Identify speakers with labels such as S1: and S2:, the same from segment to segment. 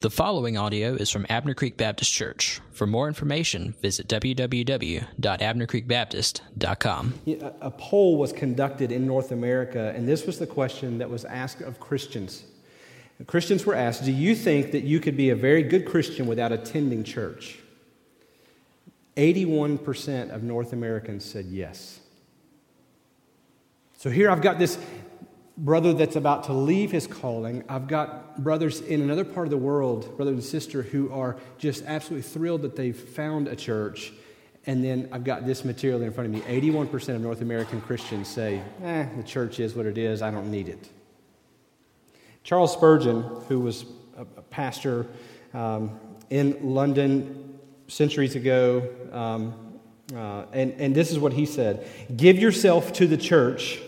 S1: The following audio is from Abner Creek Baptist Church. For more information, visit www.abnercreekbaptist.com.
S2: A poll was conducted in North America, and this was the question that was asked of Christians. Christians were asked, Do you think that you could be a very good Christian without attending church? 81% of North Americans said yes. So here I've got this brother that's about to leave his calling. I've got brothers in another part of the world, brother and sister, who are just absolutely thrilled that they've found a church. And then I've got this material in front of me. 81% of North American Christians say, eh, the church is what it is, I don't need it. Charles Spurgeon, who was a pastor um, in London centuries ago, um, uh, and, and this is what he said Give yourself to the church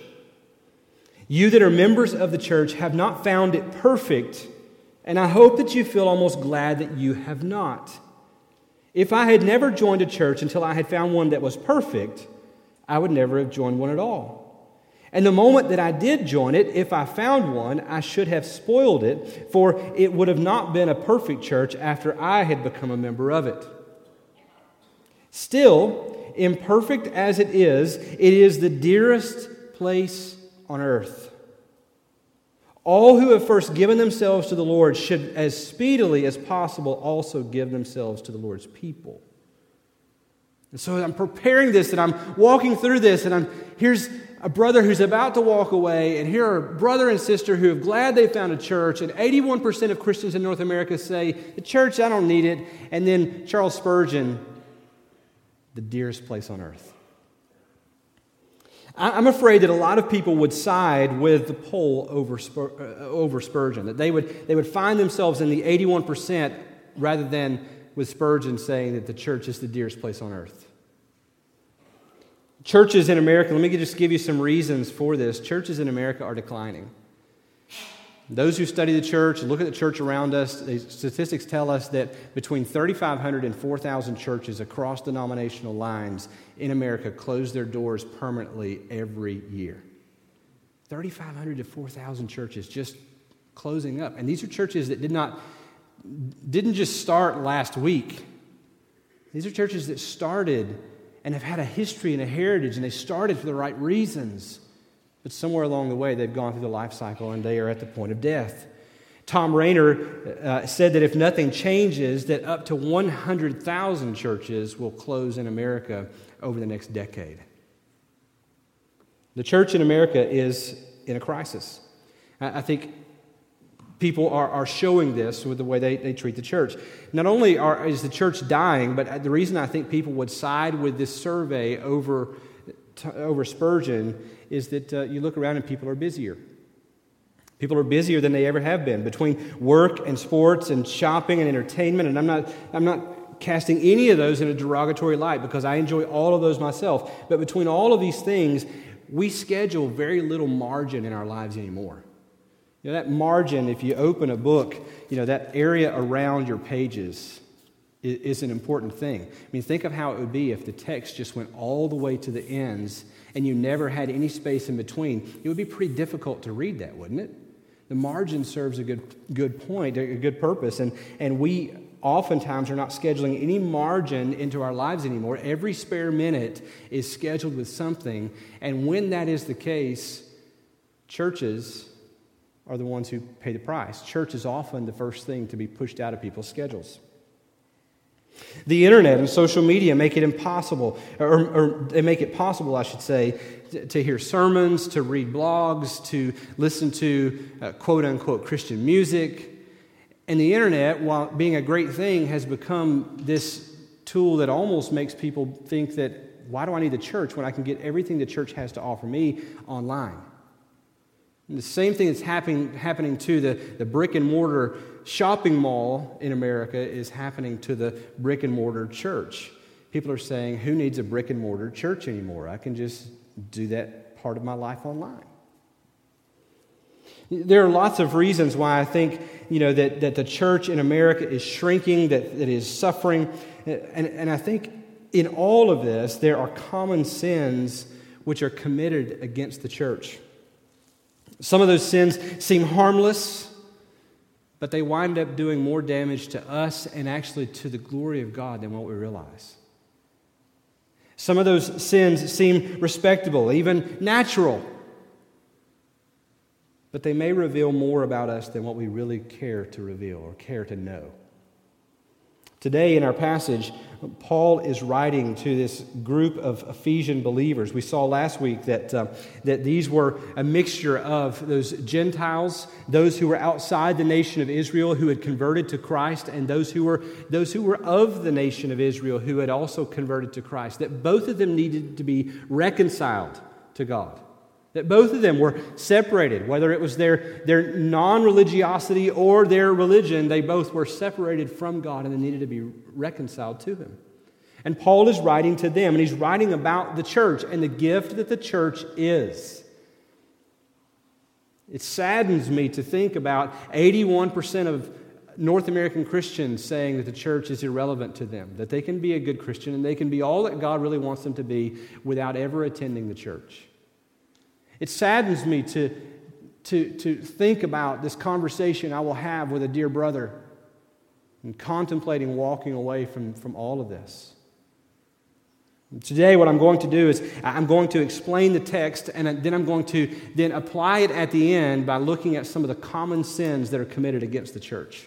S2: you that are members of the church have not found it perfect, and I hope that you feel almost glad that you have not. If I had never joined a church until I had found one that was perfect, I would never have joined one at all. And the moment that I did join it, if I found one, I should have spoiled it, for it would have not been a perfect church after I had become a member of it. Still, imperfect as it is, it is the dearest place on earth. All who have first given themselves to the Lord should, as speedily as possible, also give themselves to the Lord's people. And so I'm preparing this and I'm walking through this, and I'm here's a brother who's about to walk away, and here are brother and sister who are glad they found a church, and 81% of Christians in North America say, The church, I don't need it. And then Charles Spurgeon, the dearest place on earth. I'm afraid that a lot of people would side with the poll over, Spur, uh, over Spurgeon, that they would, they would find themselves in the 81% rather than with Spurgeon saying that the church is the dearest place on earth. Churches in America, let me just give you some reasons for this. Churches in America are declining. Those who study the church, look at the church around us, statistics tell us that between 3,500 and 4,000 churches across denominational lines in America close their doors permanently every year. 3,500 to 4,000 churches just closing up. And these are churches that did not, didn't just start last week. These are churches that started and have had a history and a heritage, and they started for the right reasons. But somewhere along the way, they've gone through the life cycle and they are at the point of death. Thom Rainer uh, said that if nothing changes, that up to 100,000 churches will close in America over the next decade. The church in America is in a crisis. I, think people are, are showing this with the way they, they treat the church. Not only are, is the church dying, but the reason I think people would side with this survey over, over Spurgeon is that uh, you look around and people are busier. People are busier than they ever have been between work and sports and shopping and entertainment. And I'm not, I'm not casting any of those in a derogatory light because I enjoy all of those myself. But between all of these things, we schedule very little margin in our lives anymore. You know, that margin, if you open a book, you know, that area around your pages is, is an important thing. I mean, think of how it would be if the text just went all the way to the ends and you never had any space in between, it would be pretty difficult to read that, wouldn't it? The margin serves a good, good point, a good purpose, and, and we oftentimes are not scheduling any margin into our lives anymore. Every spare minute is scheduled with something, and when that is the case, churches are the ones who pay the price. Church is often the first thing to be pushed out of people's schedules. The internet and social media make it impossible, or, or, they make it possible, I should say, to, to hear sermons, to read blogs, to listen to uh, quote unquote Christian music. And the internet, while being a great thing, has become this tool that almost makes people think that why do I need the church when I can get everything the church has to offer me online? And the same thing that's happening, happening to the, the brick and mortar shopping mall in America is happening to the brick and mortar church. People are saying, Who needs a brick and mortar church anymore? I can just do that part of my life online. There are lots of reasons why I think you know, that, that the church in America is shrinking, that, that is suffering. And, and I think in all of this, there are common sins which are committed against the church. Some of those sins seem harmless, but they wind up doing more damage to us and actually to the glory of God than what we realize. Some of those sins seem respectable, even natural, but they may reveal more about us than what we really care to reveal or care to know. Today, in our passage, Paul is writing to this group of Ephesian believers. We saw last week that, uh, that these were a mixture of those Gentiles, those who were outside the nation of Israel who had converted to Christ, and those who were, those who were of the nation of Israel who had also converted to Christ. That both of them needed to be reconciled to God. That both of them were separated, whether it was their, their non religiosity or their religion, they both were separated from God and they needed to be reconciled to Him. And Paul is writing to them, and he's writing about the church and the gift that the church is. It saddens me to think about 81% of North American Christians saying that the church is irrelevant to them, that they can be a good Christian and they can be all that God really wants them to be without ever attending the church. It saddens me to, to, to think about this conversation I will have with a dear brother and contemplating walking away from, from all of this. Today, what I'm going to do is I'm going to explain the text, and then I'm going to then apply it at the end by looking at some of the common sins that are committed against the church.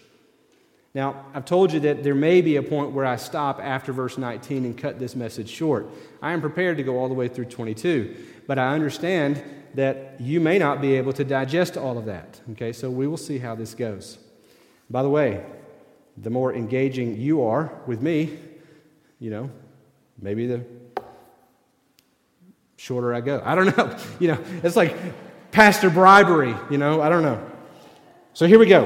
S2: Now, I've told you that there may be a point where I stop after verse 19 and cut this message short. I am prepared to go all the way through 22, but I understand that you may not be able to digest all of that. Okay, so we will see how this goes. By the way, the more engaging you are with me, you know, maybe the shorter I go. I don't know. You know, it's like pastor bribery, you know, I don't know. So here we go.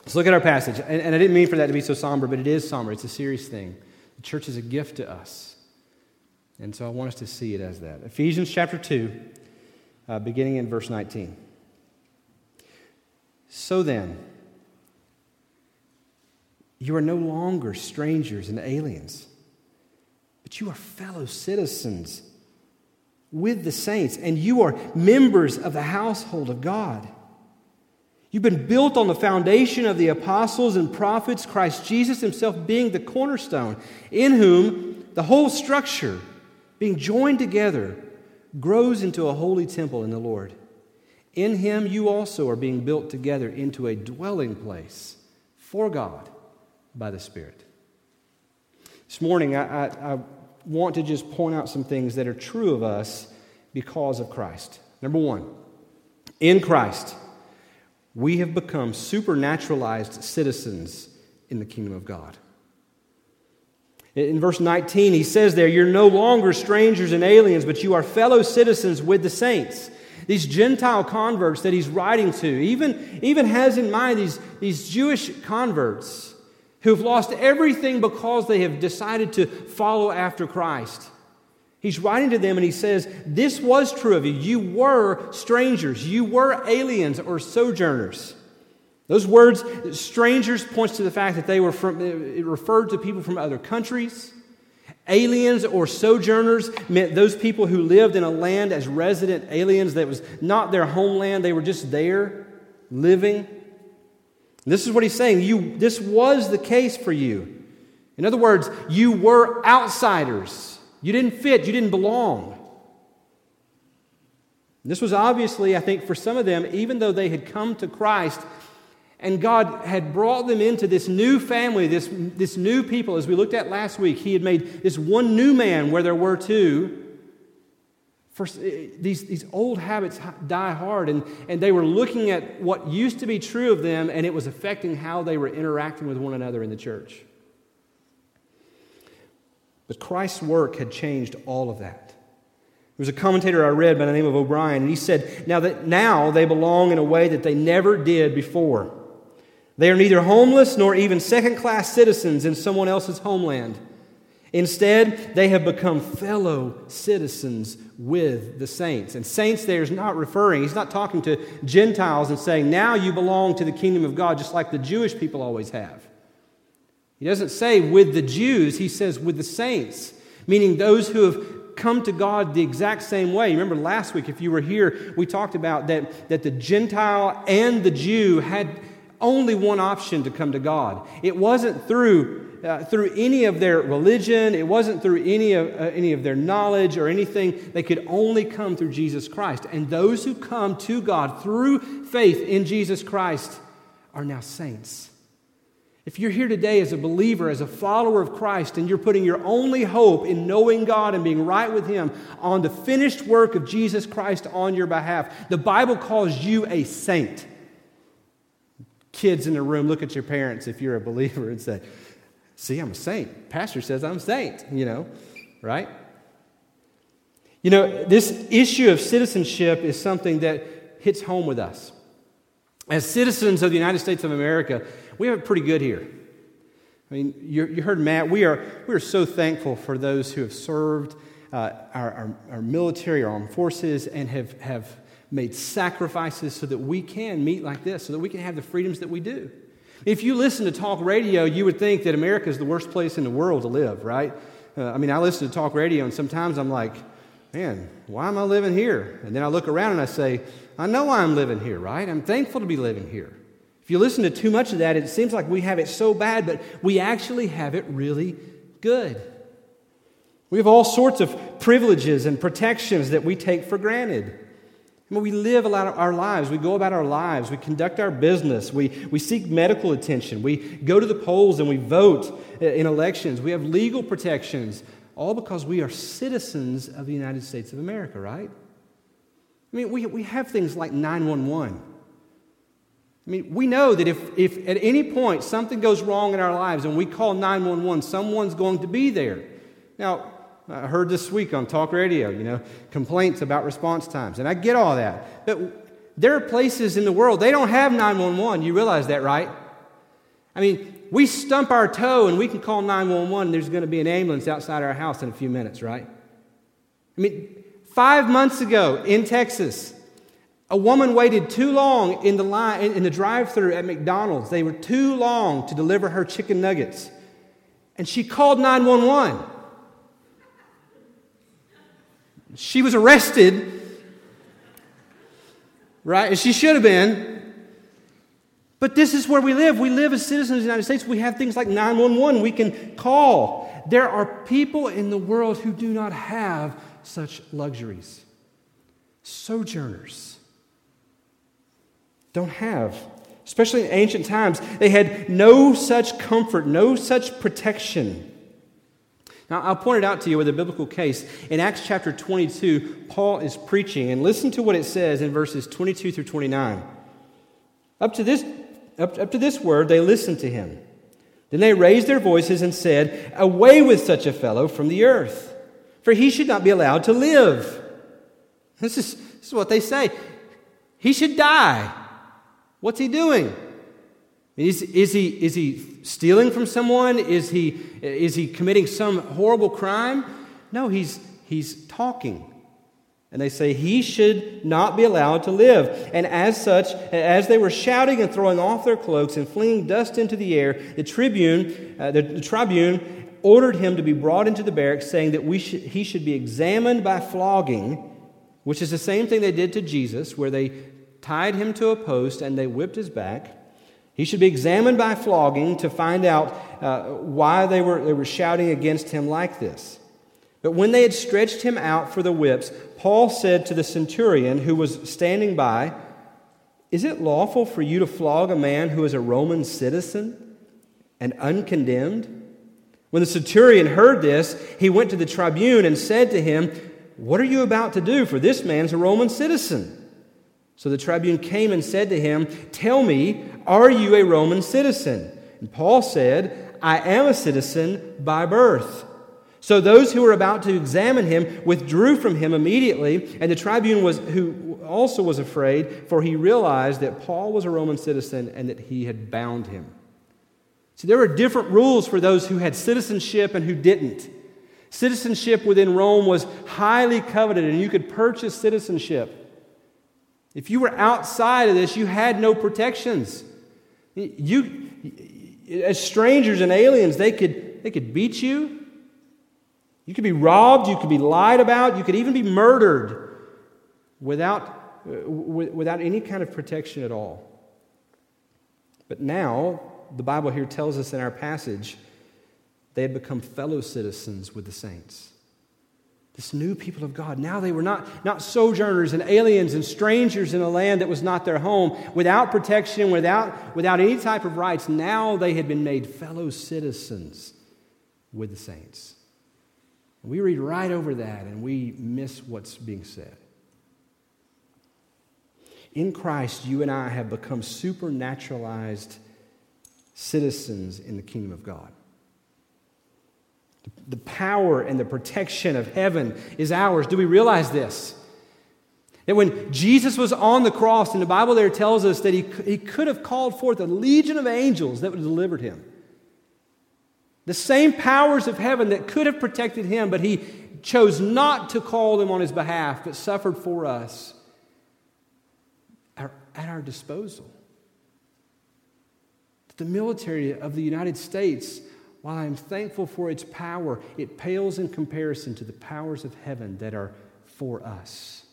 S2: Let's look at our passage. And, and I didn't mean for that to be so somber, but it is somber. It's a serious thing. The church is a gift to us. And so I want us to see it as that. Ephesians chapter 2, uh, beginning in verse 19. So then, you are no longer strangers and aliens, but you are fellow citizens with the saints, and you are members of the household of God. You've been built on the foundation of the apostles and prophets, Christ Jesus himself being the cornerstone, in whom the whole structure, being joined together, grows into a holy temple in the Lord. In him you also are being built together into a dwelling place for God by the Spirit. This morning, I, I, I, want to just point out some things that are true of us because of Christ. Number one, in Christ, we have become supernaturalized citizens in the kingdom of God. In verse 19, he says there, You're no longer strangers and aliens, but you are fellow citizens with the saints. These Gentile converts that he's writing to, even, even has in mind these, these Jewish converts who've lost everything because they have decided to follow after Christ. He's writing to them and he says, This was true of you. You were strangers, you were aliens or sojourners. Those words, strangers, points to the fact that they were from, it referred to people from other countries. Aliens or sojourners meant those people who lived in a land as resident aliens that was not their homeland, they were just there living. this is what he's saying. You, this was the case for you. In other words, you were outsiders. You didn't fit, you didn't belong. This was obviously, I think, for some of them, even though they had come to Christ, and God had brought them into this new family, this, this new people, as we looked at last week. He had made this one new man where there were two. For, eh, these, these old habits die hard, and, and they were looking at what used to be true of them, and it was affecting how they were interacting with one another in the church. But Christ's work had changed all of that. There was a commentator I read by the name of O'Brien, and he said, now that now they belong in a way that they never did before. They are neither homeless nor even second class citizens in someone else's homeland. Instead, they have become fellow citizens with the saints. And saints there is not referring, he's not talking to Gentiles and saying, now you belong to the kingdom of God, just like the Jewish people always have. He doesn't say with the Jews, he says with the saints, meaning those who have come to God the exact same way. Remember last week, if you were here, we talked about that, that the Gentile and the Jew had only one option to come to God. It wasn't through uh, through any of their religion, it wasn't through any of, uh, any of their knowledge or anything. They could only come through Jesus Christ. And those who come to God through faith in Jesus Christ are now saints. If you're here today as a believer, as a follower of Christ, and you're putting your only hope in knowing God and being right with Him on the finished work of Jesus Christ on your behalf, the Bible calls you a saint. Kids in the room, look at your parents if you're a believer and say, See, I'm a saint. Pastor says I'm a saint, you know, right? You know, this issue of citizenship is something that hits home with us. As citizens of the United States of America, we have it pretty good here. I mean, you, you heard Matt, we are, we are so thankful for those who have served uh, our, our, our military, our armed forces, and have, have made sacrifices so that we can meet like this, so that we can have the freedoms that we do. If you listen to talk radio, you would think that America is the worst place in the world to live, right? Uh, I mean, I listen to talk radio, and sometimes I'm like, man, why am I living here? And then I look around and I say, I know why I'm living here, right? I'm thankful to be living here. If you listen to too much of that, it seems like we have it so bad, but we actually have it really good. We have all sorts of privileges and protections that we take for granted. We live a lot of our lives. We go about our lives. We conduct our business. We, we seek medical attention. We go to the polls and we vote in elections. We have legal protections, all because we are citizens of the United States of America, right? I mean, we, we have things like 911. I mean, we know that if, if at any point something goes wrong in our lives and we call 911, someone's going to be there. Now, I heard this week on talk radio, you know, complaints about response times. And I get all that. But there are places in the world, they don't have 911. You realize that, right? I mean, we stump our toe and we can call 911 and there's going to be an ambulance outside our house in a few minutes, right? I mean, five months ago in Texas, a woman waited too long in the line in the drive-through at McDonald's. They were too long to deliver her chicken nuggets. And she called 911. She was arrested, right? And she should have been. But this is where we live. We live as citizens of the United States. We have things like 911 we can call. There are people in the world who do not have such luxuries. Sojourners don't have. Especially in ancient times, they had no such comfort, no such protection. Now, I'll point it out to you with a biblical case. In Acts chapter 22, Paul is preaching, and listen to what it says in verses 22 through 29. Up to this, up, up to this word, they listened to him. Then they raised their voices and said, Away with such a fellow from the earth, for he should not be allowed to live. This is, this is what they say. He should die. What's he doing? Is, is, he, is he stealing from someone? Is he, is he committing some horrible crime? No, he's, he's talking. And they say he should not be allowed to live. And as such, as they were shouting and throwing off their cloaks and flinging dust into the air, the tribune, uh, the, the, tribune ordered him to be brought into the barracks, saying that we should, he should be examined by flogging, which is the same thing they did to Jesus, where they tied him to a post and they whipped his back. He should be examined by flogging to find out uh, why they were, they were shouting against him like this. But when they had stretched him out for the whips, Paul said to the centurion who was standing by, Is it lawful for you to flog a man who is a Roman citizen and uncondemned? When the centurion heard this, he went to the tribune and said to him, What are you about to do? For this man's a Roman citizen. So the tribune came and said to him, Tell me, are you a Roman citizen? And Paul said, I am a citizen by birth. So those who were about to examine him withdrew from him immediately, and the tribune was who also was afraid, for he realized that Paul was a Roman citizen and that he had bound him. See, there were different rules for those who had citizenship and who didn't. Citizenship within Rome was highly coveted, and you could purchase citizenship. If you were outside of this, you had no protections. You, as strangers and aliens, they could, they could beat you. You could be robbed. You could be lied about. You could even be murdered without, uh, without any kind of protection at all. But now, the Bible here tells us in our passage, they had become fellow citizens with the saints. This new people of God. Now they were not, not sojourners and aliens and strangers in a land that was not their home, without protection, without, without any type of rights. Now they had been made fellow citizens with the saints. We read right over that and we miss what's being said. In Christ, you and I have become supernaturalized citizens in the kingdom of God. The power and the protection of heaven is ours. Do we realize this? That when Jesus was on the cross, and the Bible there tells us that he, he could have called forth a legion of angels that would have delivered him. The same powers of heaven that could have protected him, but he chose not to call them on his behalf, but suffered for us, are at our disposal. The military of the United States while I am thankful for its power, it pales in comparison to the powers of heaven that are for us.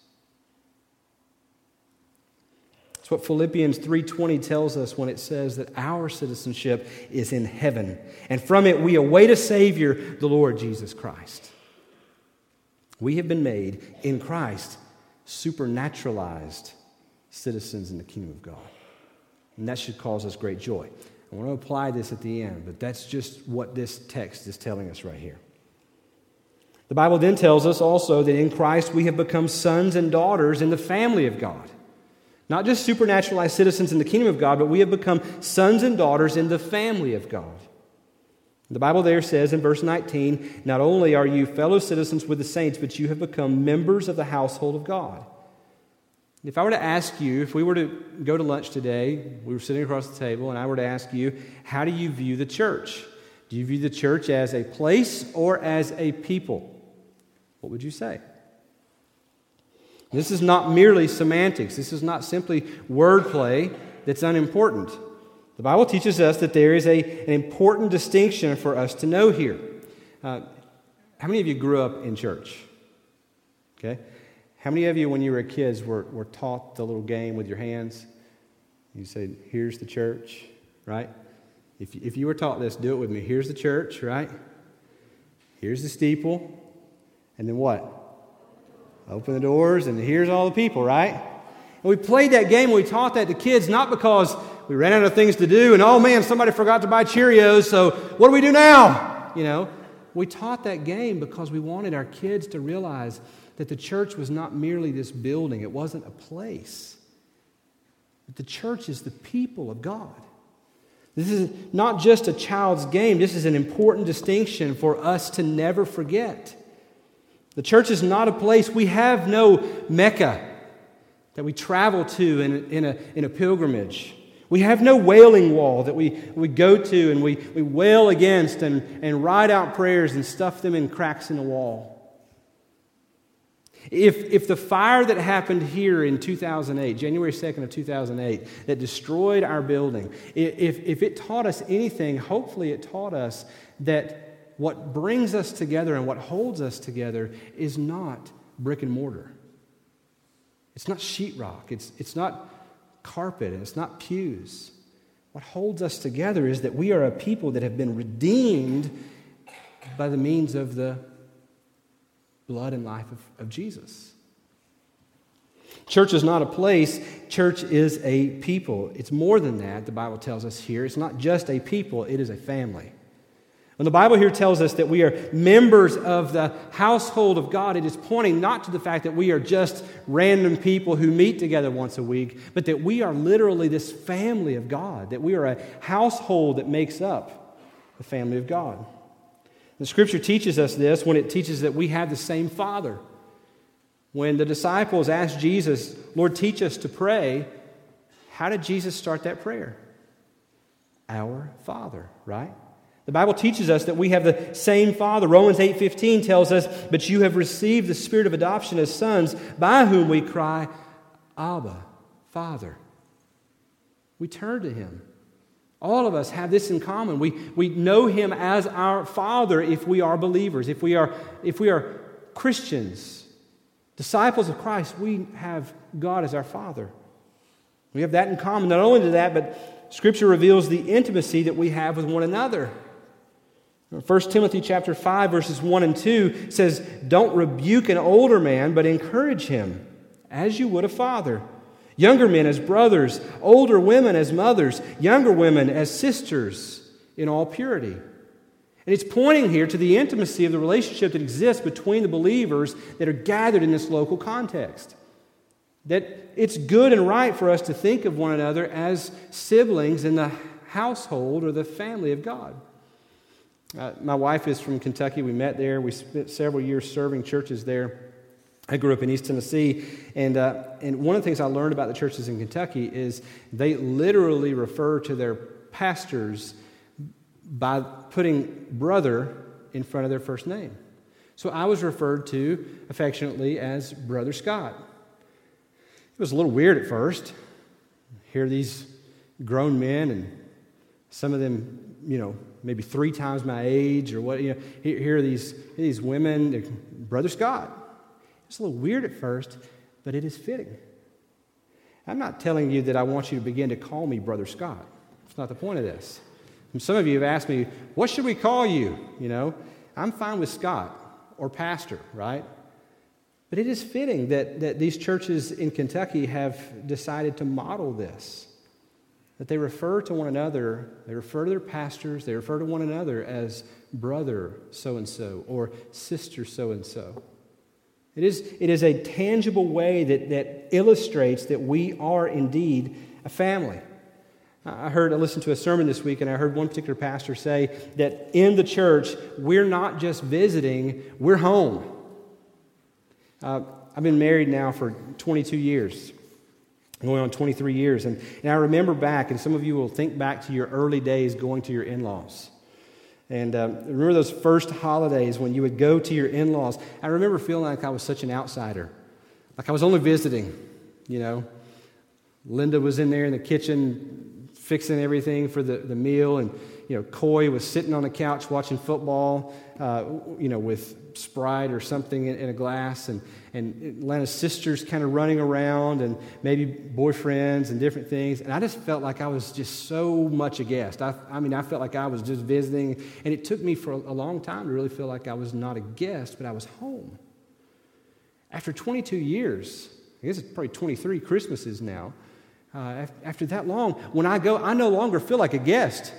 S2: It's what Philippians 3:20 tells us when it says that our citizenship is in heaven, and from it we await a savior, the Lord Jesus Christ. We have been made in Christ supernaturalized citizens in the kingdom of God. And that should cause us great joy. I want to apply this at the end, but that's just what this text is telling us right here. The Bible then tells us also that in Christ we have become sons and daughters in the family of God. Not just supernaturalized citizens in the kingdom of God, but we have become sons and daughters in the family of God. The Bible there says in verse 19, Not only are you fellow citizens with the saints, but you have become members of the household of God. If I were to ask you, if we were to go to lunch today, we were sitting across the table, and I were to ask you, how do you view the church? Do you view the church as a place or as a people? What would you say? This is not merely semantics. This is not simply wordplay that's unimportant. The Bible teaches us that there is a, an important distinction for us to know here. Uh, how many of you grew up in church? Okay. How many of you, when you were kids, were, were taught the little game with your hands? You say, Here's the church, right? If, if you were taught this, do it with me. Here's the church, right? Here's the steeple. And then what? Open the doors, and here's all the people, right? And we played that game, we taught that to kids, not because we ran out of things to do, and oh man, somebody forgot to buy Cheerios, so what do we do now? You know, we taught that game because we wanted our kids to realize that the church was not merely this building, it wasn't a place. But the church is the people of God. This is not just a child's game, this is an important distinction for us to never forget. The church is not a place, we have no Mecca that we travel to in, in, a, in a pilgrimage. We have no wailing wall that we, we go to and we, we wail against and, and write out prayers and stuff them in cracks in the wall. If, if the fire that happened here in 2008, January 2nd of 2008, that destroyed our building, if, if it taught us anything, hopefully it taught us that what brings us together and what holds us together is not brick and mortar. It's not sheetrock. It's, it's not carpet and it's not pews. What holds us together is that we are a people that have been redeemed by the means of the blood and life of, of Jesus. Church is not a place, church is a people. It's more than that, the Bible tells us here. It's not just a people, it is a family. When the Bible here tells us that we are members of the household of God, it is pointing not to the fact that we are just random people who meet together once a week, but that we are literally this family of God, that we are a household that makes up the family of God. The scripture teaches us this when it teaches that we have the same Father. When the disciples asked Jesus, Lord, teach us to pray, how did Jesus start that prayer? Our Father, right? The Bible teaches us that we have the same Father. Romans 8:15 tells us, "But you have received the spirit of adoption as sons, by whom we cry, Abba, Father." We turn to him. All of us have this in common. We, we know him as our Father if we are believers, if we are, if we are Christians, disciples of Christ, we have God as our Father. We have that in common. Not only to that, but Scripture reveals the intimacy that we have with one another. 1 Timothy chapter 5 verses 1 and 2 says, "Don't rebuke an older man, but encourage him, as you would a father." Younger men as brothers, older women as mothers, younger women as sisters in all purity. And it's pointing here to the intimacy of the relationship that exists between the believers that are gathered in this local context. That it's good and right for us to think of one another as siblings in the household or the family of God. Uh, my wife is from Kentucky. We met there. We spent several years serving churches there. I grew up in East Tennessee, and, uh, and one of the things I learned about the churches in Kentucky is they literally refer to their pastors by putting brother in front of their first name. So I was referred to affectionately as Brother Scott. It was a little weird at first. Hear these grown men, and some of them, you know, maybe three times my age or what, you know, here are these, these women, Brother Scott. It's a little weird at first, but it is fitting. I'm not telling you that I want you to begin to call me Brother Scott. It's not the point of this. Some of you have asked me, what should we call you? You know, I'm fine with Scott or Pastor, right? But it is fitting that, that these churches in Kentucky have decided to model this. That they refer to one another, they refer to their pastors, they refer to one another as brother so and so or sister so and so. It is, it is a tangible way that, that illustrates that we are indeed a family. I heard, I listened to a sermon this week, and I heard one particular pastor say that in the church, we're not just visiting, we're home. Uh, I've been married now for 22 years, going on 23 years. And, and I remember back, and some of you will think back to your early days going to your in laws. And um, remember those first holidays when you would go to your in laws? I remember feeling like I was such an outsider, like I was only visiting, you know. Linda was in there in the kitchen fixing everything for the, the meal, and, you know, Coy was sitting on the couch watching football, uh, you know, with Sprite or something in, a glass, and, and Atlanta's sisters kind of running around, and maybe boyfriends and different things. And I just felt like I was just so much a guest. I, I mean, I felt like I was just visiting, and it took me for a, a long time to really feel like I was not a guest, but I was home. After 22 years, I guess it's probably 23 Christmases now. Uh, after that long, when I go, I no longer feel like a guest.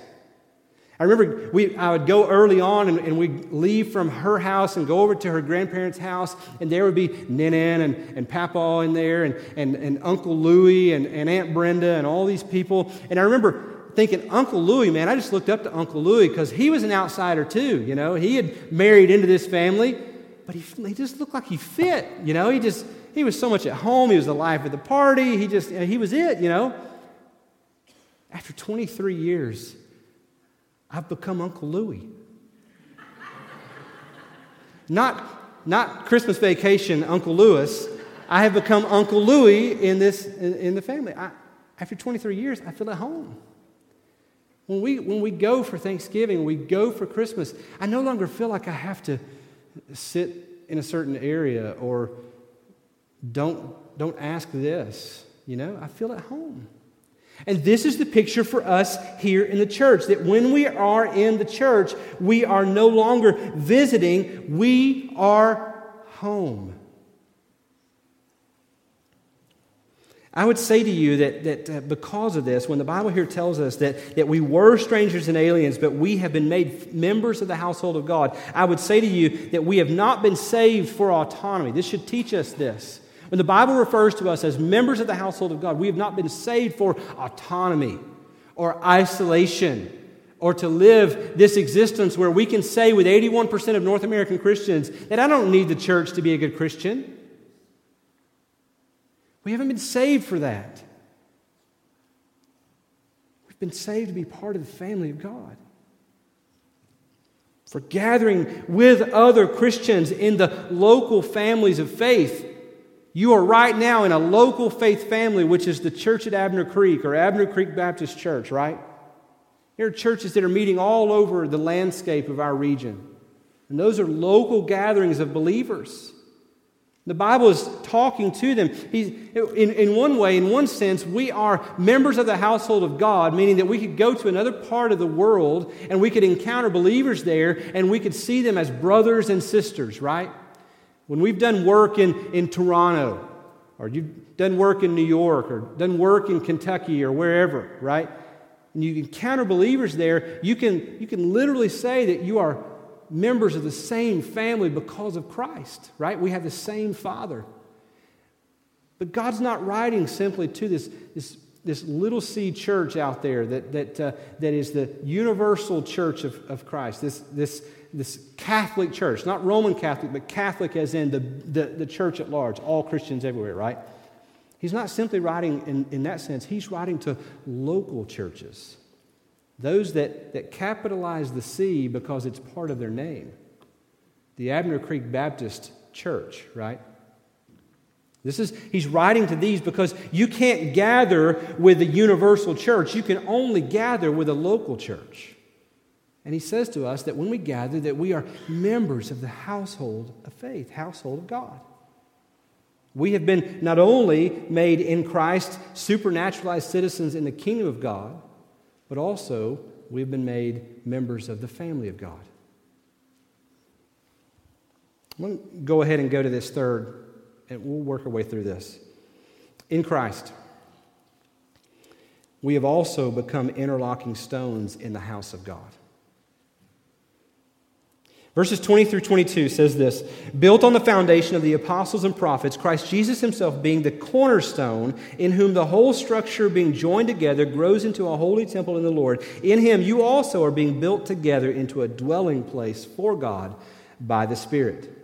S2: I remember we, I would go early on and, and, we'd leave from her house and go over to her grandparents' house, and there would be Ninan and, and Papa in there, and, and, and Uncle Louie and, and Aunt Brenda and all these people. And I remember thinking, Uncle Louie, man, I just looked up to Uncle Louie because he was an outsider too. You know, he had married into this family, but he, he just looked like he fit. You know, he just, he was so much at home. He was the life of the party. He just, he was it, you know. After 23 years, I've become Uncle Louie. not, not Christmas vacation, Uncle Louis. I have become Uncle Louie in, this, in, in the family. I, after 23 years, I feel at home. When we, when we go for Thanksgiving, we go for Christmas, I no longer feel like I have to sit in a certain area or don't, don't ask this. You know, I feel at home. And this is the picture for us here in the church that when we are in the church, we are no longer visiting, we are home. I would say to you that, that uh, because of this, when the Bible here tells us that, that we were strangers and aliens, but we have been made members of the household of God, I would say to you that we have not been saved for autonomy. This should teach us this. When the Bible refers to us as members of the household of God, we have not been saved for autonomy or isolation or to live this existence where we can say with 81% of North American Christians that I don't need the church to be a good Christian. We haven't been saved for that. We've been saved to be part of the family of God. For gathering with other Christians in the local families of faith you are right now in a local faith family, which is the church at Abner Creek or Abner Creek Baptist Church, right? There are churches that are meeting all over the landscape of our region. And those are local gatherings of believers. The Bible is talking to them. He's, in, in one way, in one sense, we are members of the household of God, meaning that we could go to another part of the world and we could encounter believers there and we could see them as brothers and sisters, right? When we've done work in, in Toronto, or you've done work in New York, or done work in Kentucky, or wherever, right? And you encounter believers there, you can, you can literally say that you are members of the same family because of Christ, right? We have the same Father. But God's not writing simply to this, this, this little seed church out there that, that, uh, that is the universal church of, of Christ, this, this, this Catholic church, not Roman Catholic, but Catholic as in the, the, the church at large, all Christians everywhere, right? He's not simply writing in, in that sense, he's writing to local churches those that, that capitalize the C because it's part of their name. The Abner Creek Baptist Church, right? This is, he's writing to these because you can't gather with the universal church. You can only gather with a local church. And he says to us that when we gather, that we are members of the household of faith, household of God. We have been not only made in Christ supernaturalized citizens in the kingdom of God, but also we've been made members of the family of God. I'm going to go ahead and go to this third, and we'll work our way through this. In Christ, we have also become interlocking stones in the house of God. Verses 20 through 22 says this Built on the foundation of the apostles and prophets, Christ Jesus himself being the cornerstone, in whom the whole structure being joined together grows into a holy temple in the Lord. In him you also are being built together into a dwelling place for God by the Spirit.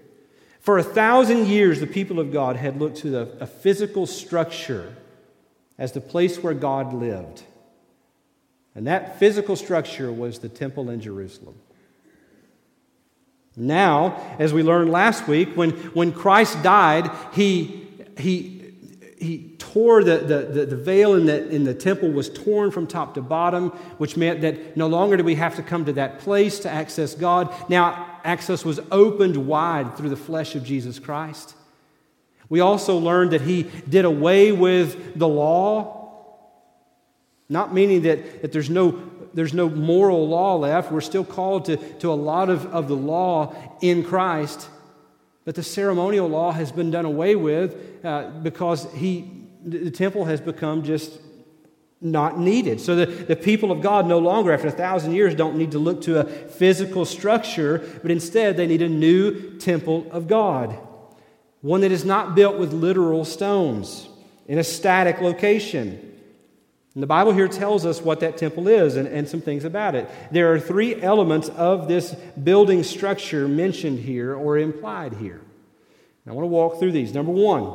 S2: For a thousand years, the people of God had looked to the, a physical structure as the place where God lived. And that physical structure was the temple in Jerusalem. Now, as we learned last week, when, when Christ died, he, he, he tore the, the, the, veil in the, in the temple was torn from top to bottom, which meant that no longer did we have to come to that place to access God. Now, access was opened wide through the flesh of Jesus Christ. We also learned that he did away with the law, not meaning that, that there's no there's no moral law left. We're still called to, to a lot of, of the law in Christ. But the ceremonial law has been done away with uh, because he, the temple has become just not needed. So the, the people of God no longer, after a thousand years, don't need to look to a physical structure, but instead they need a new temple of God. One that is not built with literal stones in a static location. And the Bible here tells us what that temple is and, and some things about it. There are three elements of this building structure mentioned here or implied here. I want to walk through these. Number one,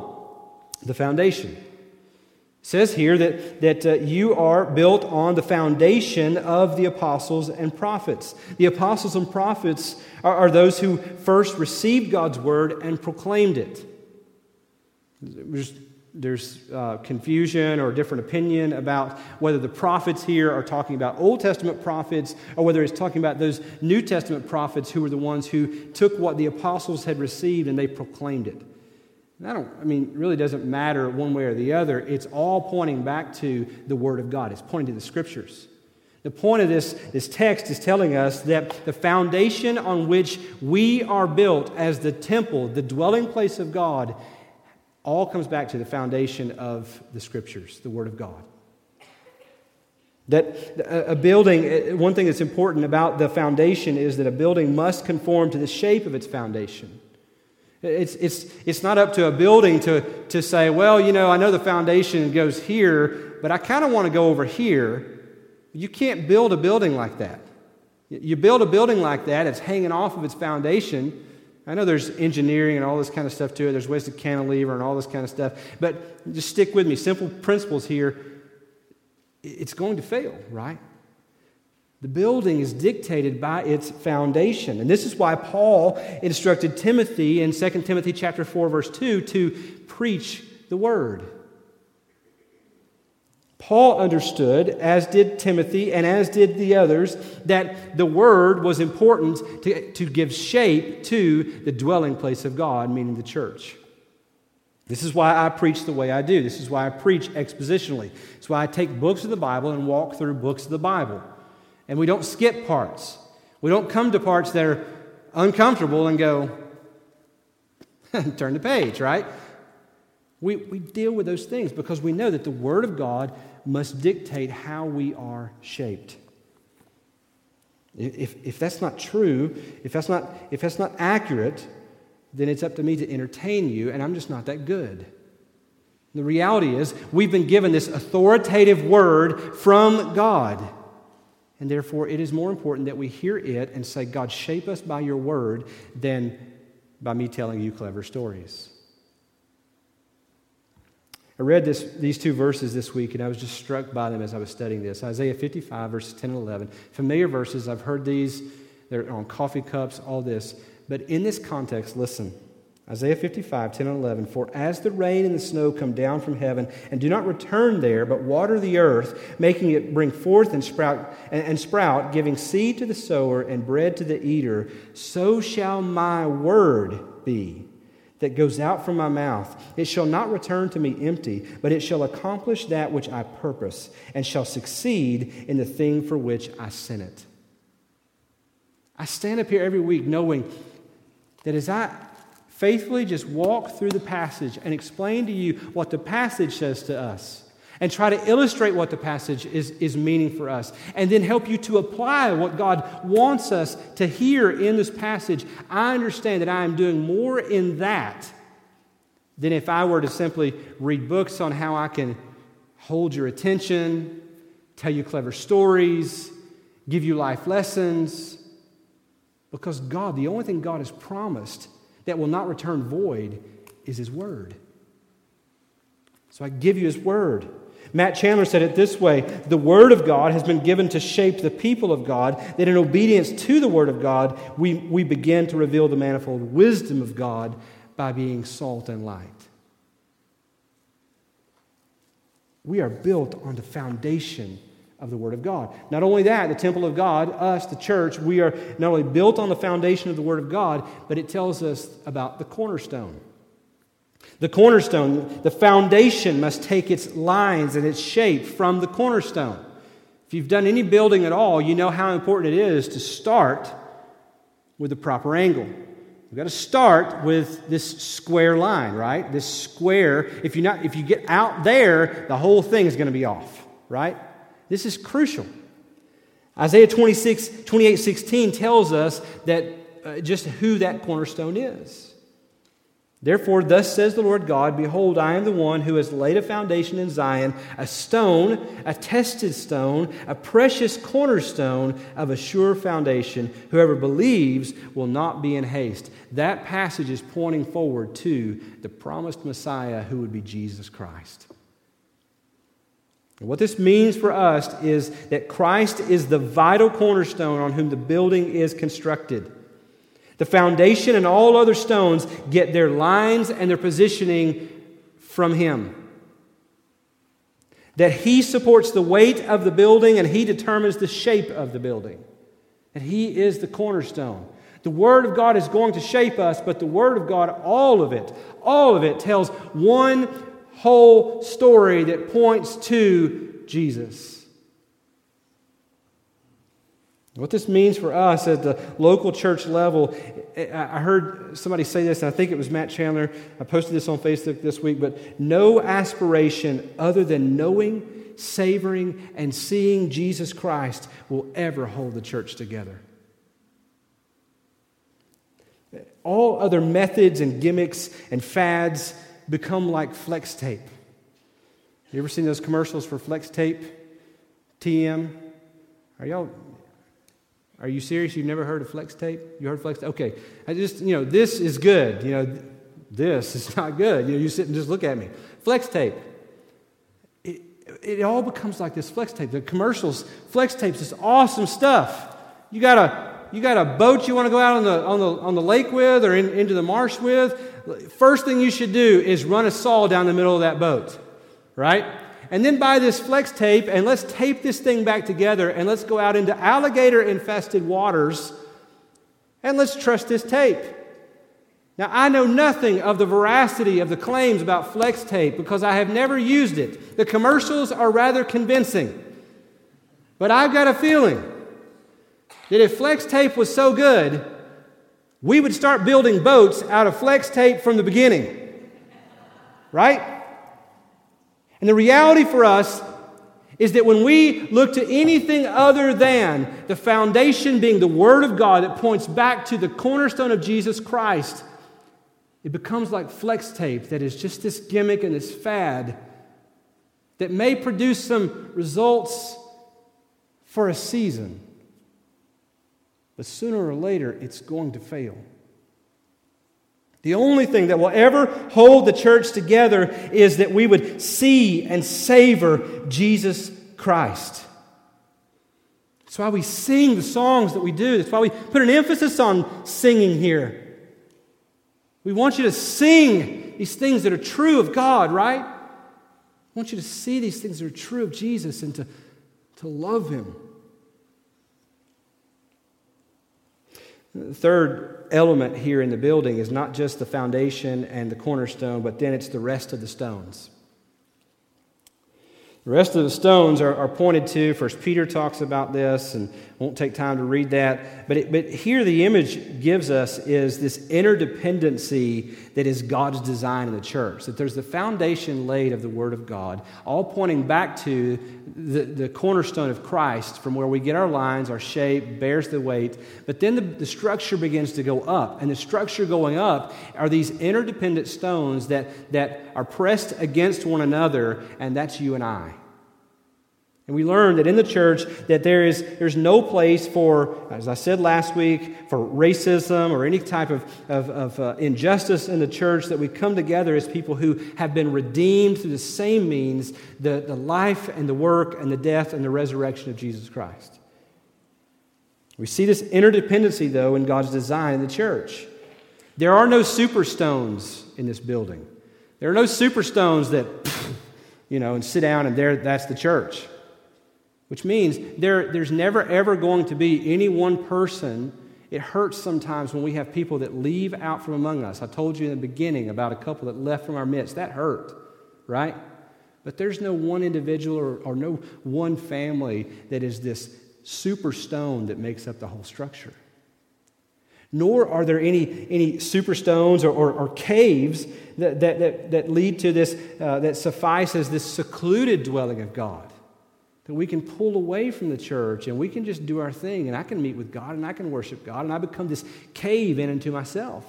S2: the foundation. It says here that, that uh, you are built on the foundation of the apostles and prophets. The apostles and prophets are, are those who first received God's word and proclaimed it. There's uh, confusion or different opinion about whether the prophets here are talking about Old Testament prophets or whether it's talking about those New Testament prophets who were the ones who took what the apostles had received and they proclaimed it. And I don't, I mean, really doesn't matter one way or the other. It's all pointing back to the Word of God, it's pointing to the Scriptures. The point of this, this text is telling us that the foundation on which we are built as the temple, the dwelling place of God, all comes back to the foundation of the scriptures, the Word of God. That a building, uh, one thing that's important about the foundation is that a building must conform to the shape of its foundation. It's, it's, it's not up to a building to, to say, well, you know, I know the foundation goes here, but I kind of want to go over here. You can't build a building like that. You build a building like that, it's hanging off of its foundation I know there's engineering and all this kind of stuff to it. There's ways to cantilever and all this kind of stuff. But just stick with me. Simple principles here. It's going to fail, right? The building is dictated by its foundation. And this is why Paul instructed Timothy in 2 Timothy chapter 4 verse 2 to preach the word. Paul understood, as did Timothy and as did the others, that the word was important to, to give shape to the dwelling place of God, meaning the church. This is why I preach the way I do. This is why I preach expositionally. It's why I take books of the Bible and walk through books of the Bible. And we don't skip parts. We don't come to parts that are uncomfortable and go, turn the page, right? We, we deal with those things because we know that the Word of God must dictate how we are shaped. If, if that's not true, if that's not, if that's not accurate, then it's up to me to entertain you, and I'm just not that good. The reality is, we've been given this authoritative word from God. And therefore, it is more important that we hear it and say, God, shape us by your word, than by me telling you clever stories. I read this, these two verses this week, and I was just struck by them as I was studying this Isaiah 55, verses 10 and 11. Familiar verses, I've heard these, they're on coffee cups, all this. But in this context, listen. Isaiah 55, 10 and 11. For as the rain and the snow come down from heaven and do not return there, but water the earth, making it bring forth and sprout, and, and sprout, giving seed to the sower and bread to the eater, so shall my word be that goes out from my mouth. It shall not return to me empty, but it shall accomplish that which I purpose, and shall succeed in the thing for which I sent it. I stand up here every week knowing that as I faithfully just walk through the passage and explain to you what the passage says to us, and try to illustrate what the passage is, is meaning for us, and then help you to apply what God wants us to hear in this passage, I understand that I am doing more in that than if I were to simply read books on how I can hold your attention, tell you clever stories, give you life lessons. Because God, the only thing God has promised that will not return void is His Word. So I give you His Word. Matt Chandler said it this way The Word of God has been given to shape the people of God, that in obedience to the Word of God, we, we begin to reveal the manifold wisdom of God by being salt and light. We are built on the foundation of the Word of God. Not only that, the temple of God, us, the church, we are not only built on the foundation of the Word of God, but it tells us about the cornerstone. The cornerstone, the foundation must take its lines and its shape from the cornerstone. If you've done any building at all, you know how important it is to start with the proper angle. We've got to start with this square line, right? This square. If you not, if you get out there, the whole thing is going to be off, right? This is crucial. Isaiah 26, 28, 16 tells us that uh, just who that cornerstone is. Therefore, thus says the Lord God Behold, I am the one who has laid a foundation in Zion, a stone, a tested stone, a precious cornerstone of a sure foundation. Whoever believes will not be in haste. That passage is pointing forward to the promised Messiah who would be Jesus Christ. And what this means for us is that Christ is the vital cornerstone on whom the building is constructed. The foundation and all other stones get their lines and their positioning from Him. That He supports the weight of the building and He determines the shape of the building. That He is the cornerstone. The Word of God is going to shape us, but the Word of God, all of it, all of it tells one whole story that points to Jesus. What this means for us at the local church level, I heard somebody say this, and I think it was Matt Chandler. I posted this on Facebook this week, but no aspiration other than knowing, savoring, and seeing Jesus Christ will ever hold the church together. All other methods and gimmicks and fads become like flex tape. You ever seen those commercials for flex tape? TM? Are y'all are you serious? You've never heard of flex tape? You heard flex tape? Okay. I just, you know, this is good. You know, this is not good. You know, you sit and just look at me. Flex tape. It, it all becomes like this flex tape. The commercials, flex tape's this awesome stuff. You got a you got a boat you want to go out on the, on the, on the lake with or in, into the marsh with first thing you should do is run a saw down the middle of that boat, right? And then buy this flex tape and let's tape this thing back together and let's go out into alligator infested waters and let's trust this tape. Now, I know nothing of the veracity of the claims about flex tape because I have never used it. The commercials are rather convincing. But I've got a feeling that if flex tape was so good, we would start building boats out of flex tape from the beginning. Right? And the reality for us is that when we look to anything other than the foundation being the Word of God that points back to the cornerstone of Jesus Christ, it becomes like flex tape that is just this gimmick and this fad that may produce some results for a season, but sooner or later it's going to fail. The only thing that will ever hold the church together is that we would see and savor Jesus Christ. That's why we sing the songs that we do. That's why we put an emphasis on singing here. We want you to sing these things that are true of God, right? I want you to see these things that are true of Jesus and to, to love Him. The third element here in the building is not just the foundation and the cornerstone, but then it's the rest of the stones. The rest of the stones are, are pointed to. First Peter talks about this, and won't take time to read that. But, it, but here the image gives us is this interdependency that is God's design in the church. That there's the foundation laid of the Word of God, all pointing back to the, the cornerstone of Christ, from where we get our lines, our shape, bears the weight. But then the, the structure begins to go up. And the structure going up are these interdependent stones that, that are pressed against one another, and that's you and I. And we learned that in the church that there is there's no place for, as I said last week, for racism or any type of, of, of uh, injustice in the church, that we come together as people who have been redeemed through the same means, the, the life and the work and the death and the resurrection of Jesus Christ. We see this interdependency, though, in God's design in the church. There are no superstones in this building. There are no superstones that, you know, and sit down and there, that's the church which means there, there's never ever going to be any one person. It hurts sometimes when we have people that leave out from among us. I told you in the beginning about a couple that left from our midst. That hurt, right? But there's no one individual or, or no one family that is this super stone that makes up the whole structure. Nor are there any, any superstones or, or, or caves that, that, that, that, lead to this, uh, that suffice as this secluded dwelling of God we can pull away from the church and we can just do our thing and I can meet with God and I can worship God and I become this cave in into myself.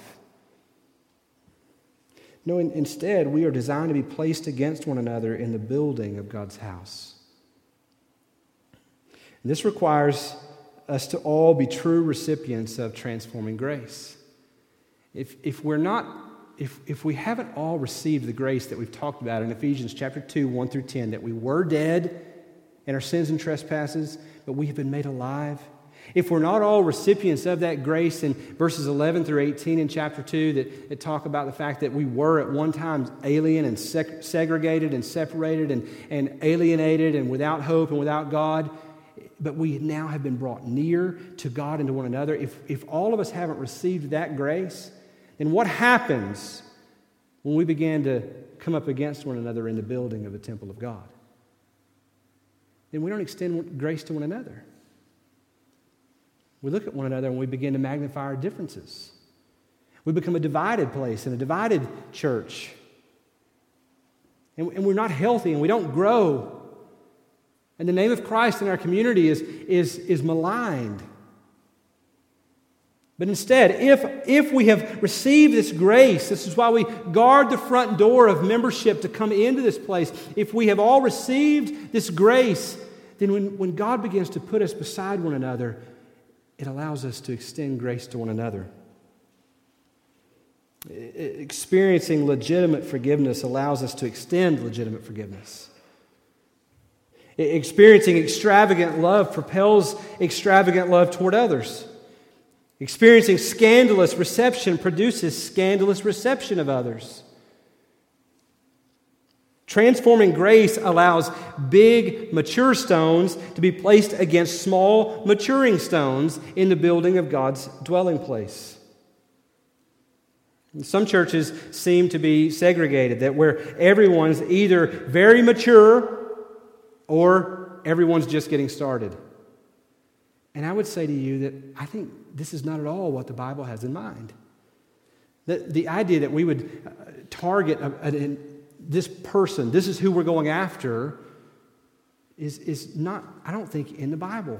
S2: No, in, instead, we are designed to be placed against one another in the building of God's house. And this requires us to all be true recipients of transforming grace. If, if we're not, if, if we haven't all received the grace that we've talked about in Ephesians chapter 2, 1 through 10, that we were dead and our sins and trespasses, but we have been made alive. If we're not all recipients of that grace in verses 11 through 18 in chapter 2 that, that talk about the fact that we were at one time alien and seg- segregated and separated and, and alienated and without hope and without God, but we now have been brought near to God and to one another. If, if all of us haven't received that grace, then what happens when we begin to come up against one another in the building of the temple of God? Then we don't extend grace to one another. We look at one another and we begin to magnify our differences. We become a divided place and a divided church. And, and we're not healthy and we don't grow. And the name of Christ in our community is, is, is maligned. But instead, if, if we have received this grace, this is why we guard the front door of membership to come into this place. If we have all received this grace, then when, when God begins to put us beside one another, it allows us to extend grace to one another. Experiencing legitimate forgiveness allows us to extend legitimate forgiveness. Experiencing extravagant love propels extravagant love toward others. Experiencing scandalous reception produces scandalous reception of others. Transforming grace allows big, mature stones to be placed against small, maturing stones in the building of God's dwelling place. Some churches seem to be segregated, that where everyone's either very mature or everyone's just getting started. And I would say to you that I think this is not at all what the Bible has in mind. The, the idea that we would uh, target a, this person, this is who we're going after, is, is not, I don't think, in the Bible.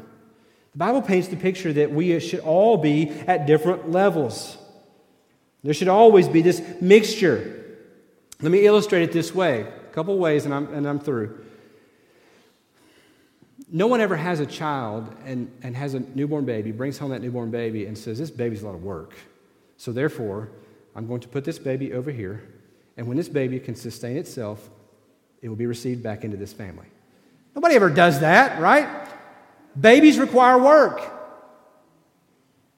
S2: The Bible paints the picture that we should all be at different levels. There should always be this mixture. Let me illustrate it this way a couple ways, and I'm, and I'm through. No one ever has a child and, and has a newborn baby, brings home that newborn baby, and says, This baby's a lot of work. So therefore, I'm going to put this baby over here, and when this baby can sustain itself, it will be received back into this family. Nobody ever does that, right? Babies require work.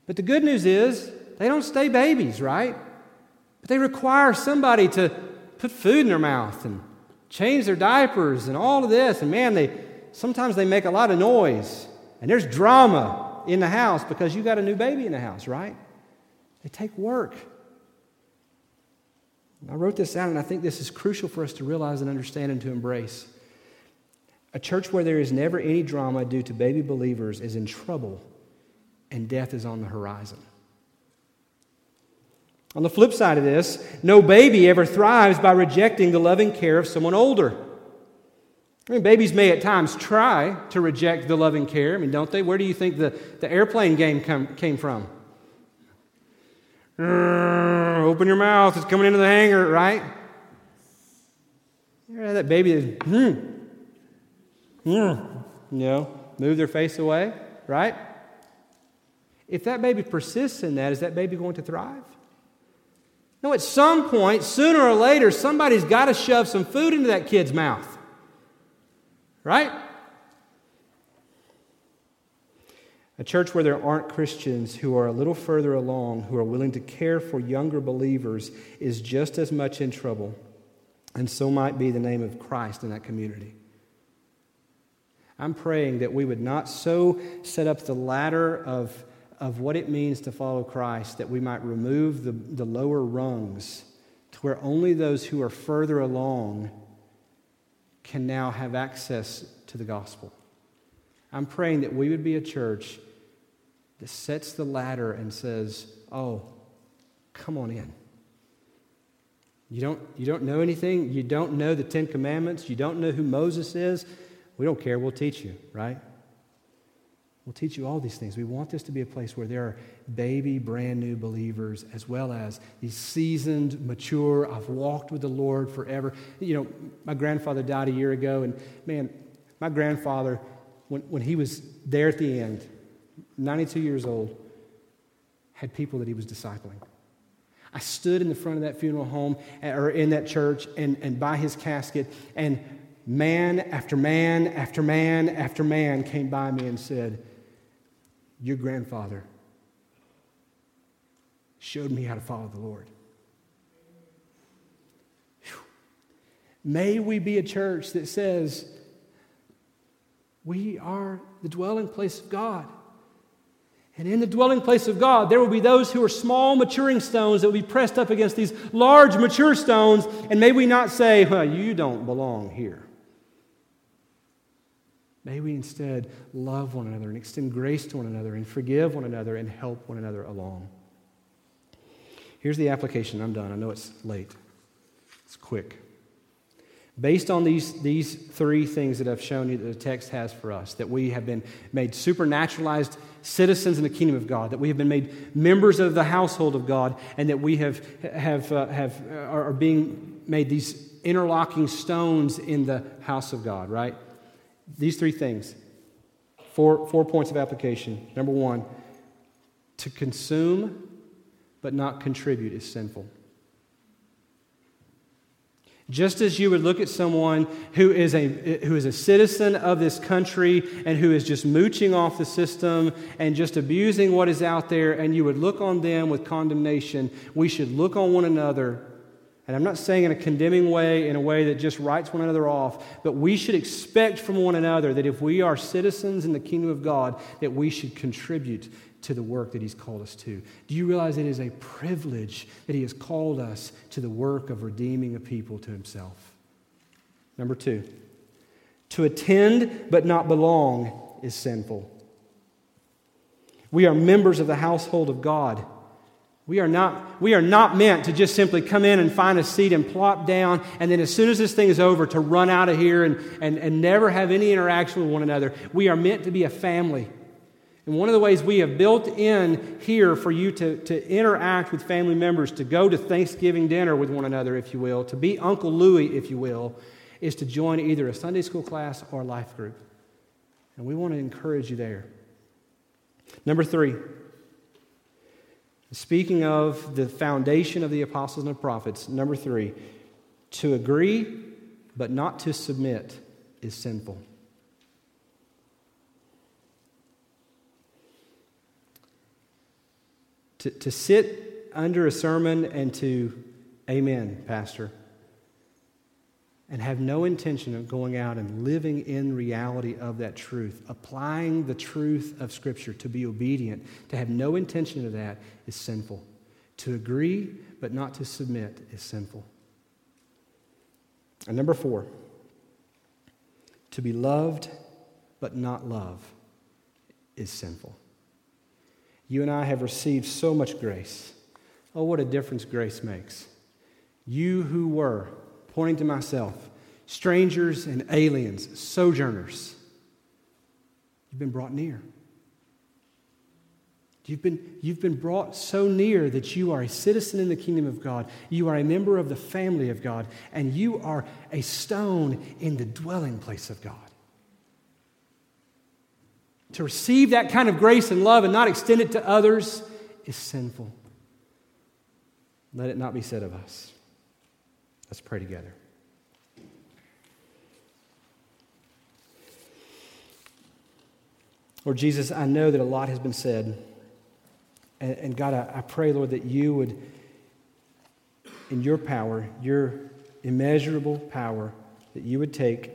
S2: But the good news is, they don't stay babies, right? But they require somebody to put food in their mouth and change their diapers and all of this. And man, they sometimes they make a lot of noise. And there's drama in the house because you got a new baby in the house, right? They take work. I wrote this out, and I think this is crucial for us to realize and understand and to embrace. A church where there is never any drama due to baby believers is in trouble, and death is on the horizon. On the flip side of this, no baby ever thrives by rejecting the loving care of someone older. I mean, babies may at times try to reject the loving care. I mean, don't they? Where do you think the, the airplane game come, came from? Open your mouth, it's coming into the hangar, right? That baby is, hmm, hmm, you know, move their face away, right? If that baby persists in that, is that baby going to thrive? No, at some point, sooner or later, somebody's got to shove some food into that kid's mouth. Right? A church where there aren't Christians who are a little further along, who are willing to care for younger believers, is just as much in trouble. And so might be the name of Christ in that community. I'm praying that we would not so set up the ladder of, of what it means to follow Christ that we might remove the, the lower rungs to where only those who are further along can now have access to the gospel. I'm praying that we would be a church that sets the ladder and says, Oh, come on in. You don't, you don't know anything. You don't know the Ten Commandments. You don't know who Moses is. We don't care. We'll teach you, right? We'll teach you all these things. We want this to be a place where there are baby, brand new believers, as well as these seasoned, mature, I've walked with the Lord forever. You know, my grandfather died a year ago, and man, my grandfather, when, when he was there at the end, 92 years old, had people that he was discipling. I stood in the front of that funeral home eh, or in that church and, and by his casket, and man after man after man after man came by me and said, your grandfather showed me how to follow the Lord. Whew. May we be a church that says, we are the dwelling place of God. And in the dwelling place of God, there will be those who are small, maturing stones that will be pressed up against these large, mature stones. And may we not say, well, you don't belong here. May we instead love one another and extend grace to one another and forgive one another and help one another along. Here's the application. I'm done. I know it's late, it's quick. Based on these, these three things that I've shown you that the text has for us, that we have been made supernaturalized citizens in the kingdom of God, that we have been made members of the household of God, and that we have, have, uh, have, are being made these interlocking stones in the house of God, right? These three things. Four, four points of application. Number one, to consume but not contribute is sinful. Just as you would look at someone who is, a, who is a citizen of this country and who is just mooching off the system and just abusing what is out there, and you would look on them with condemnation, we should look on one another and I'm not saying in a condemning way, in a way that just writes one another off, but we should expect from one another that if we are citizens in the kingdom of God, that we should contribute to the work that He's called us to? Do you realize it is a privilege that He has called us to the work of redeeming a people to Himself? Number two, to attend but not belong is sinful. We are members of the household of God. We are, not, we are not meant to just simply come in and find a seat and plop down, and then as soon as this thing is over, to run out of here and, and, and never have any interaction with one another. We are meant to be a family. And one of the ways we have built in here for you to, to interact with family members, to go to Thanksgiving dinner with one another, if you will, to be Uncle Louie, if you will, is to join either a Sunday school class or a life group. And we want to encourage you there. Number three, Speaking of the foundation of the apostles and the prophets, number three, to agree but not to submit is sinful. To, to sit under a sermon and to, Amen, Pastor, and have no intention of going out and living in reality of that truth, applying the truth of Scripture to be obedient, to have no intention of that is sinful. To agree but not to submit is sinful. And number four, to be loved but not love is sinful. You and I have received so much grace. Oh, what a difference grace makes. You who were pointing to myself, strangers and aliens, sojourners. You've been brought near. You've been, you've been brought so near that you are a citizen in the kingdom of God. You are a member of the family of God, and you are a stone in the dwelling place of God. To receive that kind of grace and love and not extend it to others is sinful. Let it not be said of us. Let's pray together. Lord Jesus, I know that a lot has been said. And, and God, I, I pray, Lord, that you would, in your power, your immeasurable power, that you would take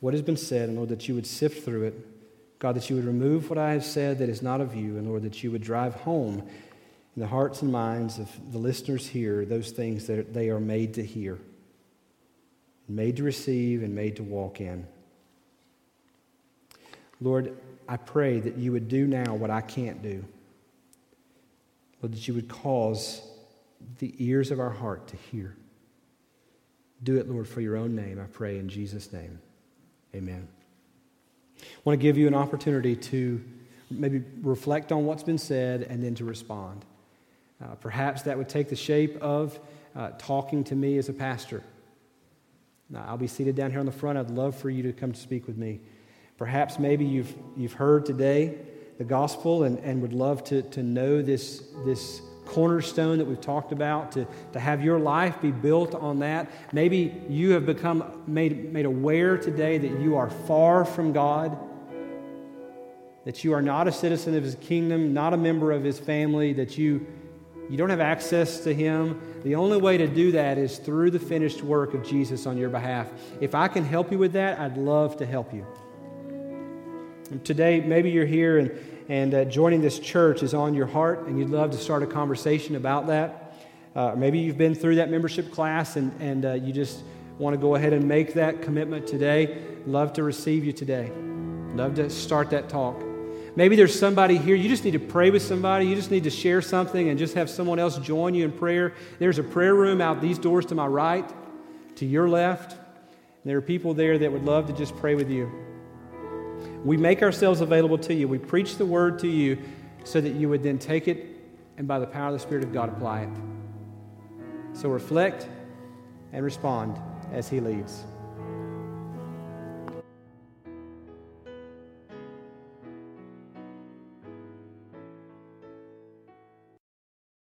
S2: what has been said, and Lord, that you would sift through it. God, that you would remove what I have said that is not of you, and Lord, that you would drive home in the hearts and minds of the listeners here those things that they are made to hear, made to receive, and made to walk in. Lord, I pray that you would do now what I can't do. Lord, that you would cause the ears of our heart to hear. Do it, Lord, for your own name, I pray in Jesus' name. Amen. I want to give you an opportunity to maybe reflect on what's been said and then to respond. Uh, perhaps that would take the shape of uh, talking to me as a pastor. Now, I'll be seated down here on the front. I'd love for you to come to speak with me. Perhaps maybe you've, you've heard today the gospel and, and would love to, to know this, this cornerstone that we've talked about, to, to have your life be built on that. Maybe you have become made, made aware today that you are far from God, that you are not a citizen of his kingdom, not a member of his family, that you you don't have access to Him. The only way to do that is through the finished work of Jesus on your behalf. If I can help you with that, I'd love to help you. And today, maybe you're here and, and uh, joining this church is on your heart, and you'd love to start a conversation about that. Uh, maybe you've been through that membership class and, and uh, you just want to go ahead and make that commitment today. Love to receive you today. Love to start that talk. Maybe there's somebody here, you just need to pray with somebody, you just need to share something and just have someone else join you in prayer. There's a prayer room out these doors to my right, to your left. There are people there that would love to just pray with you. We make ourselves available to you. We preach the word to you so that you would then take it and by the power of the Spirit of God apply it. So reflect and respond as He leads.